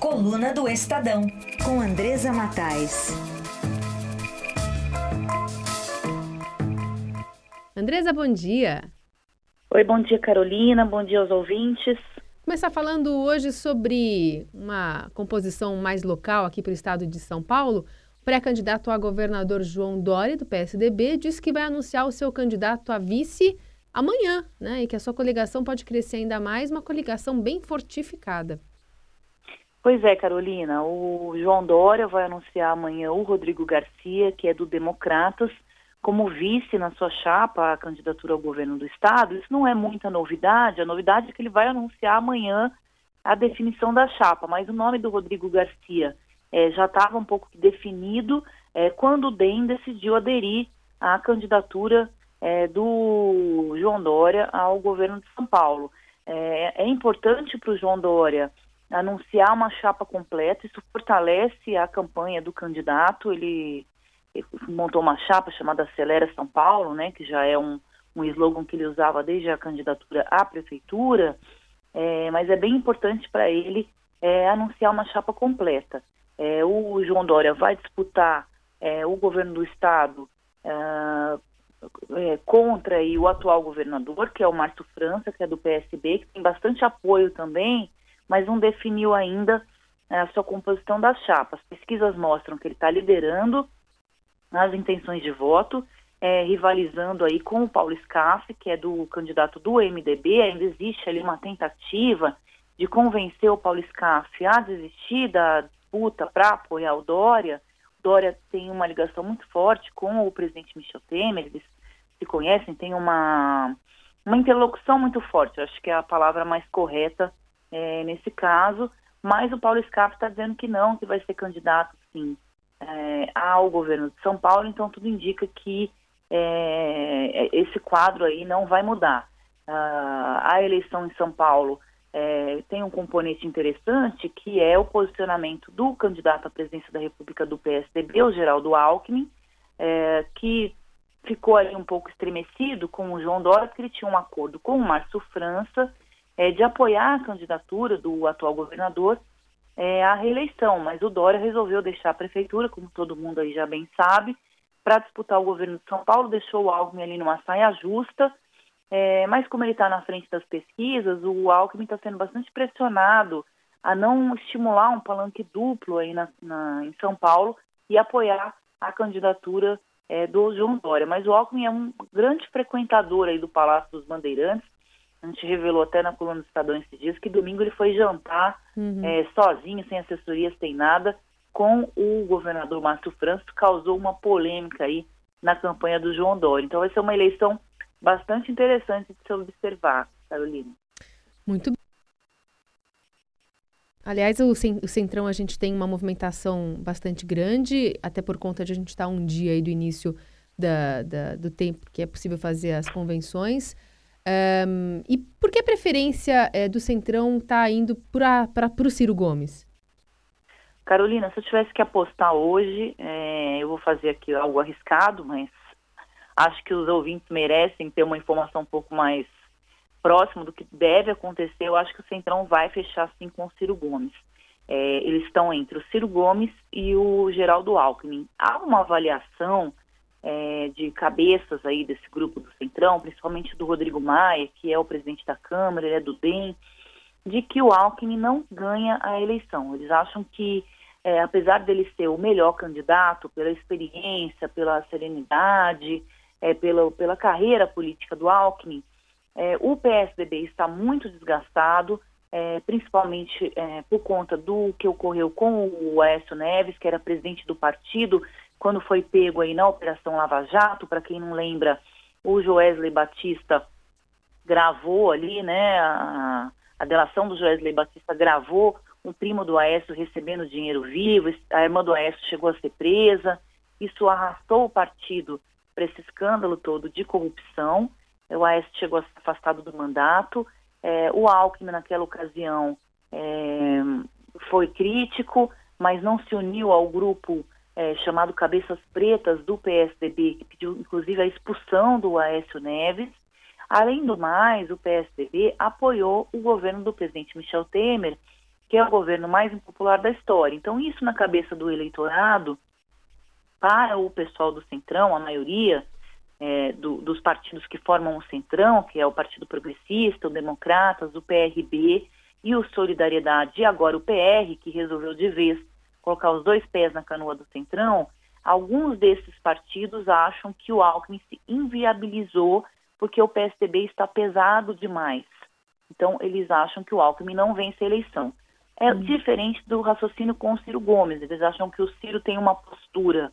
Coluna do Estadão, com Andresa Matais. Andresa, bom dia. Oi, bom dia, Carolina. Bom dia aos ouvintes. Começar falando hoje sobre uma composição mais local aqui para o estado de São Paulo. O pré-candidato a governador João Dória, do PSDB, disse que vai anunciar o seu candidato a vice amanhã, né? E que a sua coligação pode crescer ainda mais, uma coligação bem fortificada. Pois é, Carolina. O João Dória vai anunciar amanhã o Rodrigo Garcia, que é do Democratas, como vice na sua chapa a candidatura ao governo do estado. Isso não é muita novidade. A novidade é que ele vai anunciar amanhã a definição da chapa. Mas o nome do Rodrigo Garcia é, já estava um pouco definido é, quando o DEM decidiu aderir à candidatura é, do João Dória ao governo de São Paulo. É, é importante para o João Dória anunciar uma chapa completa, isso fortalece a campanha do candidato, ele, ele montou uma chapa chamada Acelera São Paulo, né, que já é um, um slogan que ele usava desde a candidatura à prefeitura, é, mas é bem importante para ele é, anunciar uma chapa completa. É, o João Dória vai disputar é, o governo do estado é, é, contra o atual governador, que é o Márcio França, que é do PSB, que tem bastante apoio também mas não definiu ainda é, a sua composição das chapas. Pesquisas mostram que ele está liderando as intenções de voto, é, rivalizando aí com o Paulo Scaff, que é do candidato do MDB. Ainda existe ali uma tentativa de convencer o Paulo Scaff a desistir da disputa para apoiar o Dória. O Dória tem uma ligação muito forte com o presidente Michel Temer, eles se conhecem, tem uma, uma interlocução muito forte, acho que é a palavra mais correta é, nesse caso, mas o Paulo Scaff está dizendo que não, que vai ser candidato, sim, é, ao governo de São Paulo, então tudo indica que é, esse quadro aí não vai mudar. Uh, a eleição em São Paulo é, tem um componente interessante, que é o posicionamento do candidato à presidência da República do PSDB, o Geraldo Alckmin, é, que ficou ali um pouco estremecido com o João Dória, porque ele tinha um acordo com o Márcio França, é, de apoiar a candidatura do atual governador é, à reeleição, mas o Dória resolveu deixar a prefeitura, como todo mundo aí já bem sabe, para disputar o governo de São Paulo, deixou o Alckmin ali numa saia justa, é, mas como ele está na frente das pesquisas, o Alckmin está sendo bastante pressionado a não estimular um palanque duplo aí na, na em São Paulo e apoiar a candidatura é, do João Dória. Mas o Alckmin é um grande frequentador aí do Palácio dos Bandeirantes, a gente revelou até na coluna do Estadão esses dias que domingo ele foi jantar uhum. é, sozinho, sem assessoria, sem nada, com o governador Márcio França, causou uma polêmica aí na campanha do João Dória. Então vai ser uma eleição bastante interessante de se observar, Carolina. Muito bem. Aliás, o, Centrão a gente tem uma movimentação bastante grande, até por conta de a gente estar um dia aí do início da, da, do tempo que é possível fazer as convenções. Um, e por que a preferência é, do Centrão está indo para o Ciro Gomes? Carolina, se eu tivesse que apostar hoje, é, eu vou fazer aqui algo arriscado, mas acho que os ouvintes merecem ter uma informação um pouco mais próxima do que deve acontecer. Eu acho que o Centrão vai fechar sim com o Ciro Gomes. É, eles estão entre o Ciro Gomes e o Geraldo Alckmin. Há uma avaliação é, de cabeças aí desse grupo do Centrão, principalmente do Rodrigo Maia, que é o presidente da Câmara, ele é do DEM, de que o Alckmin não ganha a eleição. Eles acham que, é, apesar dele ser o melhor candidato, pela experiência, pela serenidade, é, pela, pela carreira política do Alckmin, é, o PSDB está muito desgastado, é, principalmente é, por conta do que ocorreu com o Aécio Neves, que era presidente do partido, quando foi pego aí na Operação Lava Jato, para quem não lembra, o Joesley Batista gravou ali, né, a, a delação do Joesley Batista gravou um primo do Aécio recebendo dinheiro vivo, a irmã do Aécio chegou a ser presa, isso arrastou o partido para esse escândalo todo de corrupção, o Aécio chegou a ser afastado do mandato, é, o Alckmin naquela ocasião é, foi crítico, mas não se uniu ao grupo é, chamado Cabeças Pretas do PSDB, que pediu inclusive a expulsão do Aécio Neves. Além do mais, o PSDB apoiou o governo do presidente Michel Temer que é o governo mais impopular da história. Então, isso na cabeça do eleitorado, para o pessoal do Centrão, a maioria é, do, dos partidos que formam o Centrão, que é o Partido Progressista, o Democratas, o PRB e o Solidariedade, e agora o PR, que resolveu de vez colocar os dois pés na canoa do Centrão, alguns desses partidos acham que o Alckmin se inviabilizou porque o PSDB está pesado demais. Então, eles acham que o Alckmin não vence a eleição. É hum. diferente do raciocínio com o Ciro Gomes. Eles acham que o Ciro tem uma postura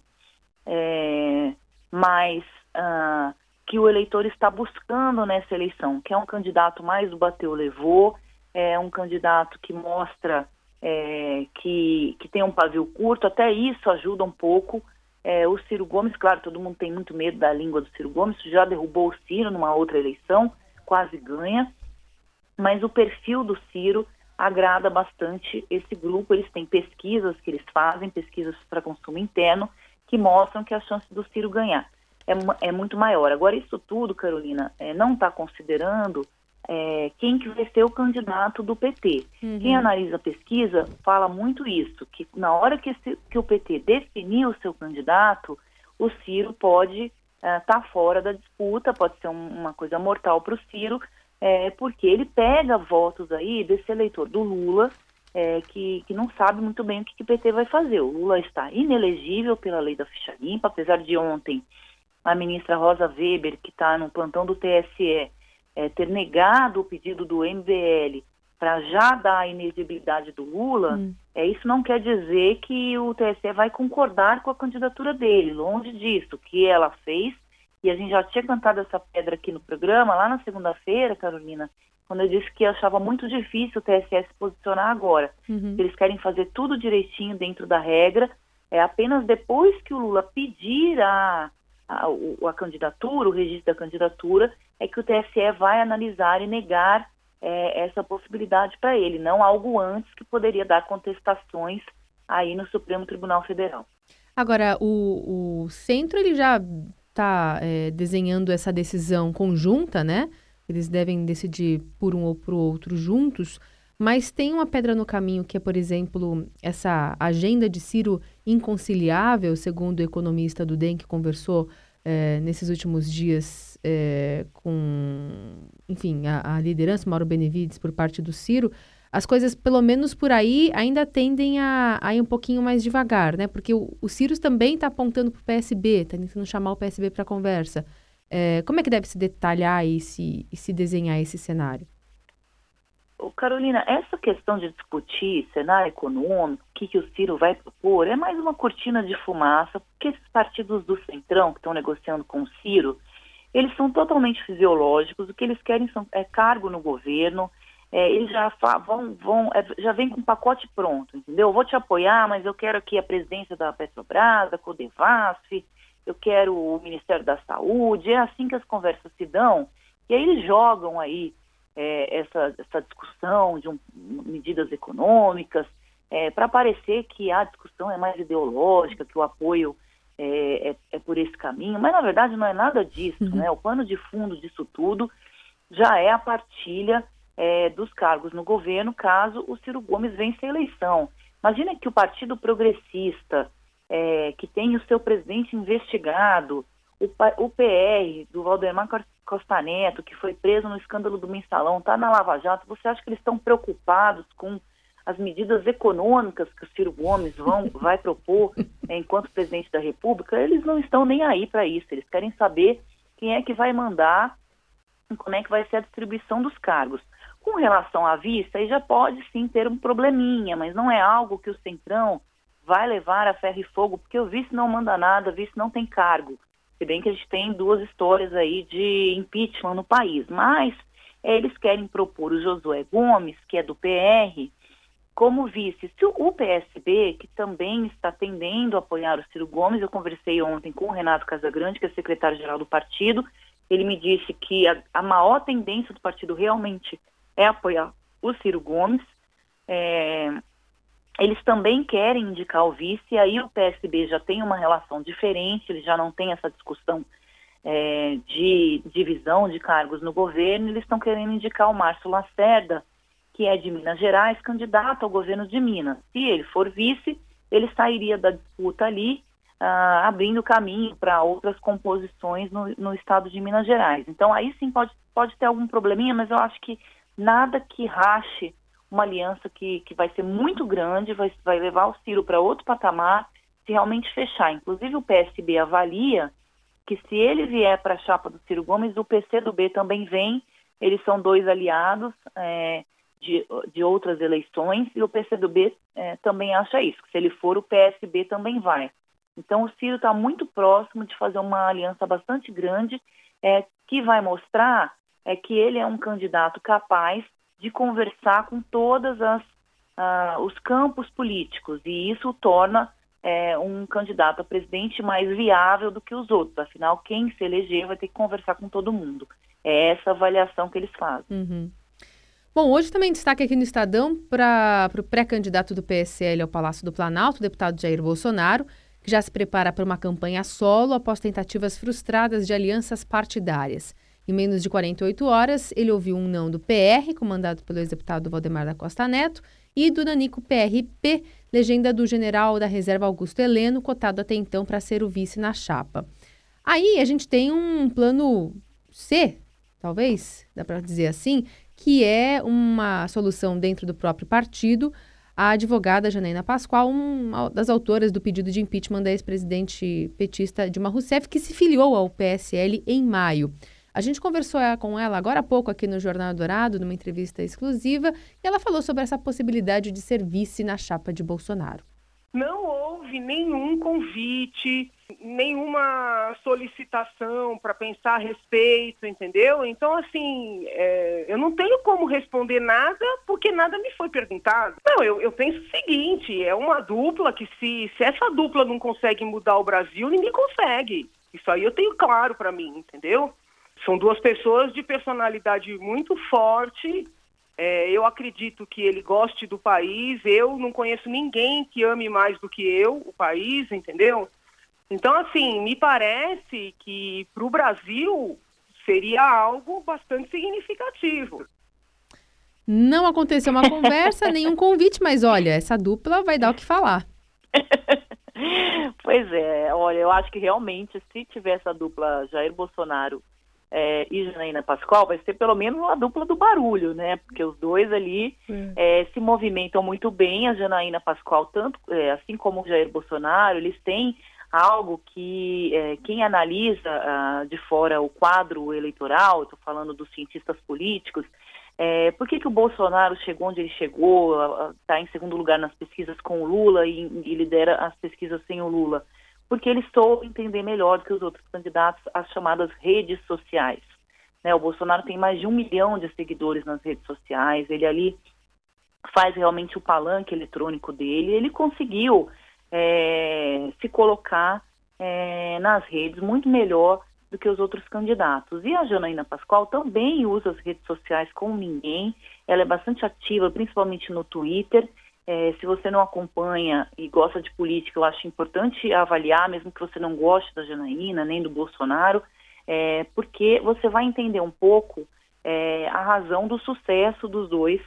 é, mais uh, que o eleitor está buscando nessa eleição, que é um candidato mais do bateu-levou, é um candidato que mostra é, que, que tem um pavio curto, até isso ajuda um pouco. É, o Ciro Gomes, claro, todo mundo tem muito medo da língua do Ciro Gomes, já derrubou o Ciro numa outra eleição, quase ganha, mas o perfil do Ciro agrada bastante esse grupo. Eles têm pesquisas que eles fazem, pesquisas para consumo interno, que mostram que a chance do Ciro ganhar é, é muito maior. Agora, isso tudo, Carolina, é, não está considerando é, quem que vai ser o candidato do PT. Uhum. Quem analisa a pesquisa fala muito isso, que na hora que, esse, que o PT definir o seu candidato, o Ciro pode estar tá fora da disputa, pode ser um, uma coisa mortal para o Ciro, é, porque ele pega votos aí desse eleitor do Lula, é, que, que não sabe muito bem o que, que o PT vai fazer. O Lula está inelegível pela lei da ficha limpa, apesar de ontem a ministra Rosa Weber, que está no plantão do TSE, é, ter negado o pedido do MBL para já dar a inexigibilidade do Lula, hum. é, isso não quer dizer que o TSE vai concordar com a candidatura dele, longe disso. O que ela fez e a gente já tinha cantado essa pedra aqui no programa, lá na segunda-feira, Carolina, quando eu disse que achava muito difícil o TSE se posicionar agora. Uhum. Eles querem fazer tudo direitinho dentro da regra. É apenas depois que o Lula pedir a, a, a candidatura, o registro da candidatura, é que o TSE vai analisar e negar é, essa possibilidade para ele, não algo antes que poderia dar contestações aí no Supremo Tribunal Federal. Agora, o, o centro ele já está é, desenhando essa decisão conjunta, né? Eles devem decidir por um ou por outro juntos, mas tem uma pedra no caminho que é, por exemplo, essa agenda de Ciro inconciliável, segundo o economista do DEM que conversou é, nesses últimos dias é, com, enfim, a, a liderança, Mauro Benevides, por parte do Ciro as coisas, pelo menos por aí, ainda tendem a, a ir um pouquinho mais devagar, né? Porque o, o Ciro também está apontando para o PSB, está tentando chamar o PSB para conversa. É, como é que deve se detalhar e se, e se desenhar esse cenário? Carolina, essa questão de discutir cenário econômico, o que, que o Ciro vai propor, é mais uma cortina de fumaça, porque esses partidos do Centrão que estão negociando com o Ciro, eles são totalmente fisiológicos, o que eles querem são, é cargo no governo, é, eles já vão, vão é, já vem com o pacote pronto, entendeu? Eu vou te apoiar, mas eu quero aqui a presidência da Petrobras, da Codevasf, eu quero o Ministério da Saúde, é assim que as conversas se dão, e aí eles jogam aí é, essa, essa discussão de um, medidas econômicas, é, para parecer que a discussão é mais ideológica, que o apoio é, é, é, por esse caminho, mas na verdade não é nada disso, uhum. né? O pano de fundo disso tudo já é a partilha é, dos cargos no governo caso o Ciro Gomes vença a eleição. Imagina que o Partido Progressista, é, que tem o seu presidente investigado, o, o PR do Valdemar Costa Neto, que foi preso no escândalo do mensalão, está na Lava Jato, você acha que eles estão preocupados com as medidas econômicas que o Ciro Gomes vão, vai propor é, enquanto presidente da República? Eles não estão nem aí para isso, eles querem saber quem é que vai mandar e como é que vai ser a distribuição dos cargos. Com relação à vista, aí já pode sim ter um probleminha, mas não é algo que o Centrão vai levar a ferro e fogo, porque o vice não manda nada, o vice não tem cargo. Se bem que a gente tem duas histórias aí de impeachment no país, mas eles querem propor o Josué Gomes, que é do PR, como vice. Se o PSB, que também está tendendo a apoiar o Ciro Gomes, eu conversei ontem com o Renato Casagrande, que é secretário-geral do partido, ele me disse que a, a maior tendência do partido realmente é apoiar o Ciro Gomes. É, eles também querem indicar o vice, aí o PSB já tem uma relação diferente, eles já não têm essa discussão é, de divisão de cargos no governo, eles estão querendo indicar o Márcio Lacerda, que é de Minas Gerais, candidato ao governo de Minas. Se ele for vice, ele sairia da disputa ali, uh, abrindo caminho para outras composições no, no, estado de Minas Gerais. Então, aí sim pode, pode ter algum probleminha, mas eu acho que nada que rache uma aliança que, que vai ser muito grande, vai, vai levar o Ciro para outro patamar, se realmente fechar. Inclusive, o PSB avalia que se ele vier para a chapa do Ciro Gomes, o PCdoB também vem, eles são dois aliados é, de, de outras eleições, e o PCdoB é, também acha isso, que se ele for, o PSB também vai. Então, o Ciro está muito próximo de fazer uma aliança bastante grande, é, que vai mostrar é, que ele é um candidato capaz de conversar com todas as uh, os campos políticos e isso torna é, um candidato a presidente mais viável do que os outros. Afinal, quem se eleger vai ter que conversar com todo mundo. É essa avaliação que eles fazem. Uhum. Bom, hoje também destaque aqui no Estadão para o pré-candidato do PSL ao Palácio do Planalto, o deputado Jair Bolsonaro, que já se prepara para uma campanha solo após tentativas frustradas de alianças partidárias. Em menos de 48 horas, ele ouviu um não do PR, comandado pelo ex-deputado Valdemar da Costa Neto, e do Nanico PRP, legenda do general da reserva Augusto Heleno, cotado até então para ser o vice na chapa. Aí a gente tem um plano C, talvez, dá para dizer assim, que é uma solução dentro do próprio partido. A advogada Janaína Pascoal, uma das autoras do pedido de impeachment da ex-presidente petista Dilma Rousseff, que se filiou ao PSL em maio. A gente conversou é, com ela agora há pouco aqui no Jornal Dourado, numa entrevista exclusiva, e ela falou sobre essa possibilidade de ser vice na chapa de Bolsonaro. Não houve nenhum convite, nenhuma solicitação para pensar a respeito, entendeu? Então, assim, é, eu não tenho como responder nada porque nada me foi perguntado. Não, eu, eu penso o seguinte: é uma dupla que, se, se essa dupla não consegue mudar o Brasil, ninguém consegue. Isso aí eu tenho claro para mim, entendeu? São duas pessoas de personalidade muito forte. É, eu acredito que ele goste do país. Eu não conheço ninguém que ame mais do que eu o país, entendeu? Então, assim, me parece que para o Brasil seria algo bastante significativo. Não aconteceu uma conversa, nenhum convite, mas olha, essa dupla vai dar o que falar. pois é, olha, eu acho que realmente, se tiver essa dupla Jair Bolsonaro é, e Janaína Pascoal, vai ser pelo menos uma dupla do barulho, né? Porque os dois ali é, se movimentam muito bem. A Janaína Pascoal, tanto é, assim como o Jair Bolsonaro, eles têm algo que é, quem analisa uh, de fora o quadro eleitoral, estou falando dos cientistas políticos, é, por que, que o Bolsonaro chegou onde ele chegou, está em segundo lugar nas pesquisas com o Lula e, e lidera as pesquisas sem o Lula? Porque ele soube entender melhor do que os outros candidatos as chamadas redes sociais. Né, o Bolsonaro tem mais de um milhão de seguidores nas redes sociais, ele ali faz realmente o palanque eletrônico dele, ele conseguiu é, se colocar é, nas redes muito melhor do que os outros candidatos. E a Janaína Pascoal também usa as redes sociais como ninguém, ela é bastante ativa, principalmente no Twitter, é, se você não acompanha e gosta de política, eu acho importante avaliar, mesmo que você não goste da Janaína nem do Bolsonaro, é, porque você vai entender um pouco é, a razão do sucesso dos dois.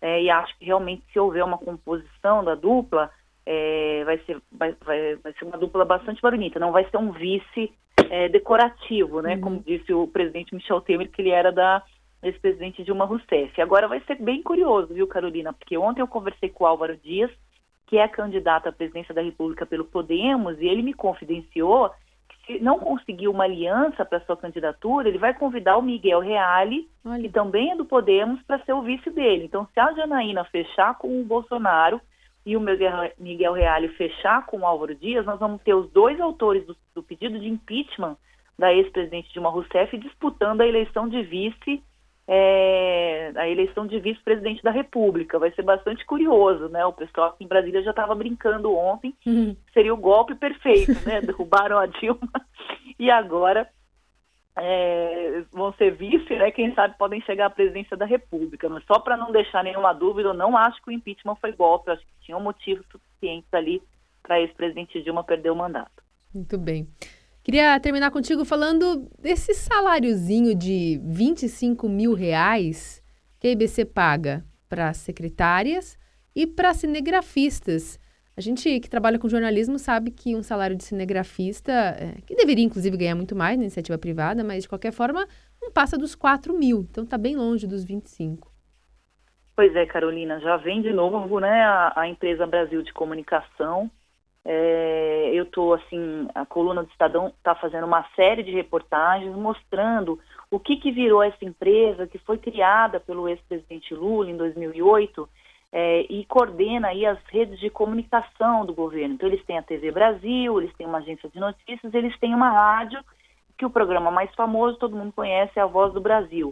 É, e acho que realmente, se houver uma composição da dupla, é, vai, ser, vai, vai, vai ser uma dupla bastante bonita. Não vai ser um vice é, decorativo, né? Uhum. Como disse o presidente Michel Temer, que ele era da ex-presidente Dilma Rousseff. Agora vai ser bem curioso, viu, Carolina? Porque ontem eu conversei com o Álvaro Dias, que é candidato à presidência da República pelo Podemos, e ele me confidenciou que se não conseguir uma aliança para sua candidatura, ele vai convidar o Miguel Reale, Olha. que também é do Podemos, para ser o vice dele. Então, se a Janaína fechar com o Bolsonaro e o Miguel Reale fechar com o Álvaro Dias, nós vamos ter os dois autores do, do pedido de impeachment da ex-presidente Dilma Rousseff disputando a eleição de vice é, a eleição de vice-presidente da República. Vai ser bastante curioso, né? O pessoal aqui em Brasília já estava brincando ontem, uhum. seria o golpe perfeito, né? Derrubaram a Dilma e agora é, vão ser vice, né? Quem sabe podem chegar à presidência da República. Mas só para não deixar nenhuma dúvida, eu não acho que o impeachment foi golpe. Eu acho que tinham motivos suficientes ali para ex-presidente Dilma perder o mandato. Muito bem. Queria terminar contigo falando desse saláriozinho de 25 mil reais que a IBC paga para secretárias e para cinegrafistas. A gente que trabalha com jornalismo sabe que um salário de cinegrafista, é, que deveria inclusive ganhar muito mais na iniciativa privada, mas de qualquer forma não passa dos 4 mil, então está bem longe dos 25. Pois é, Carolina, já vem de novo né, a, a empresa Brasil de Comunicação. É, eu estou, assim, a coluna do Estadão está fazendo uma série de reportagens mostrando o que, que virou essa empresa que foi criada pelo ex-presidente Lula em 2008 é, e coordena aí as redes de comunicação do governo. Então, eles têm a TV Brasil, eles têm uma agência de notícias, eles têm uma rádio, que o programa mais famoso, todo mundo conhece, é a Voz do Brasil.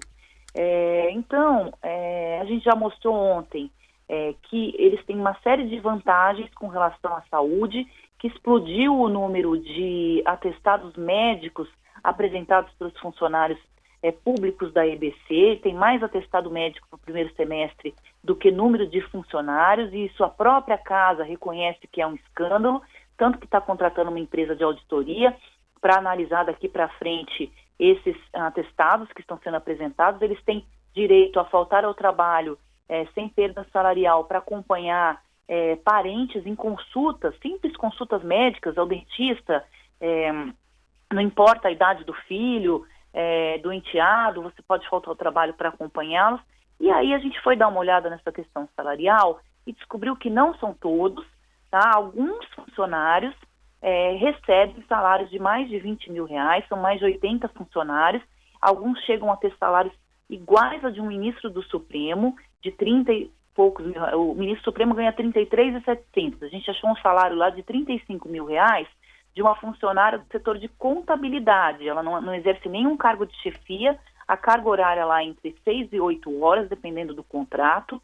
É, então, é, a gente já mostrou ontem é, que eles têm uma série de vantagens com relação à saúde, que explodiu o número de atestados médicos apresentados pelos funcionários é, públicos da EBC, tem mais atestado médico no primeiro semestre do que número de funcionários, e sua própria casa reconhece que é um escândalo, tanto que está contratando uma empresa de auditoria para analisar daqui para frente esses atestados que estão sendo apresentados. Eles têm direito a faltar ao trabalho é, sem perda salarial para acompanhar é, parentes em consultas, simples consultas médicas ao dentista, é, não importa a idade do filho, é, do enteado, você pode faltar ao trabalho para acompanhá-los. E aí a gente foi dar uma olhada nessa questão salarial e descobriu que não são todos, tá? Alguns funcionários é, recebem salários de mais de 20 mil reais, são mais de 80 funcionários, alguns chegam a ter salários iguais a de um ministro do Supremo, de 30 e poucos mil, o ministro Supremo ganha 33,700, a gente achou um salário lá de 35 mil reais de uma funcionária do setor de contabilidade, ela não, não exerce nenhum cargo de chefia, a carga horária lá é entre 6 e 8 horas, dependendo do contrato,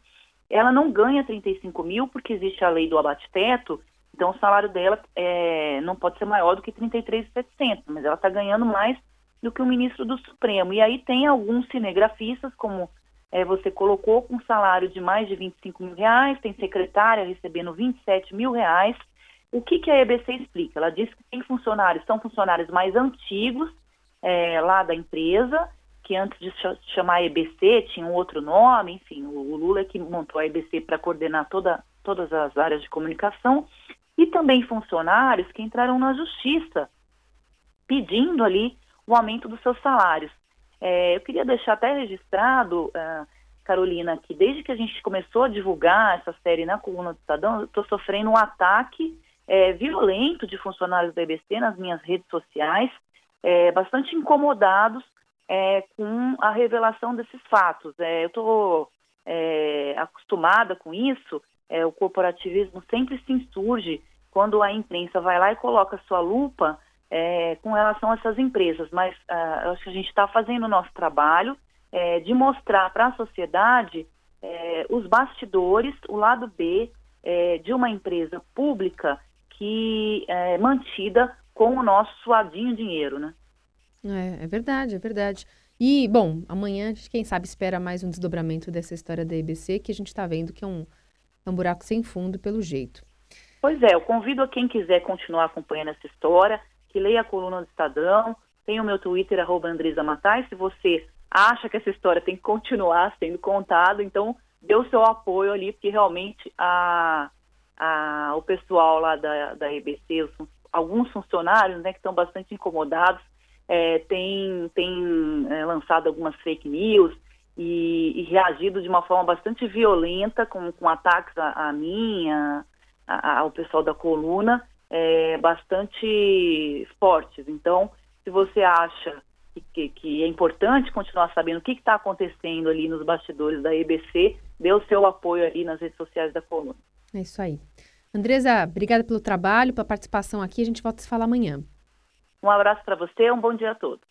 ela não ganha 35 mil porque existe a lei do abate-teto então, o salário dela é, não pode ser maior do que 33,700, mas ela está ganhando mais do que o ministro do Supremo. E aí tem alguns cinegrafistas, como é, você colocou, com salário de mais de 25 mil reais, tem secretária recebendo 27 mil reais. O que, que a EBC explica? Ela diz que tem funcionários, são funcionários mais antigos é, lá da empresa, que antes de chamar EBC tinha um outro nome, enfim, o Lula é que montou a EBC para coordenar toda, todas as áreas de comunicação, e também funcionários que entraram na justiça pedindo ali o aumento dos seus salários. É, eu queria deixar até registrado, uh, Carolina, que desde que a gente começou a divulgar essa série na coluna do Estadão, eu estou sofrendo um ataque é, violento de funcionários da EBC nas minhas redes sociais, é, bastante incomodados é, com a revelação desses fatos. É, eu estou é, acostumada com isso, o corporativismo sempre se insurge quando a imprensa vai lá e coloca sua lupa é, com relação a essas empresas. Mas uh, acho que a gente está fazendo o nosso trabalho é, de mostrar para a sociedade é, os bastidores, o lado B é, de uma empresa pública que é mantida com o nosso suadinho dinheiro, né? É, é verdade, é verdade. E, bom, amanhã, quem sabe, espera mais um desdobramento dessa história da EBC, que a gente está vendo que é um, é um buraco sem fundo, pelo jeito. Pois é, eu convido a quem quiser continuar acompanhando essa história, que leia a coluna do Estadão, tem o meu Twitter, arroba Andresa Matai, se você acha que essa história tem que continuar sendo contada, então dê o seu apoio ali, porque realmente a, a, o pessoal lá da, da EBC, os, alguns funcionários né, que estão bastante incomodados, é, tem, tem é, lançado algumas fake news, e, e, reagido de uma forma bastante violenta, com, com ataques a, a mim, a, a, ao pessoal da coluna, é, bastante fortes. Então, se você acha que, que, é importante continuar sabendo o que está acontecendo ali nos bastidores da EBC, dê o seu apoio ali nas redes sociais da coluna. É isso aí. Andresa, obrigada pelo trabalho, pela participação aqui. A gente volta a se falar amanhã. Um abraço para você, um bom dia a todos.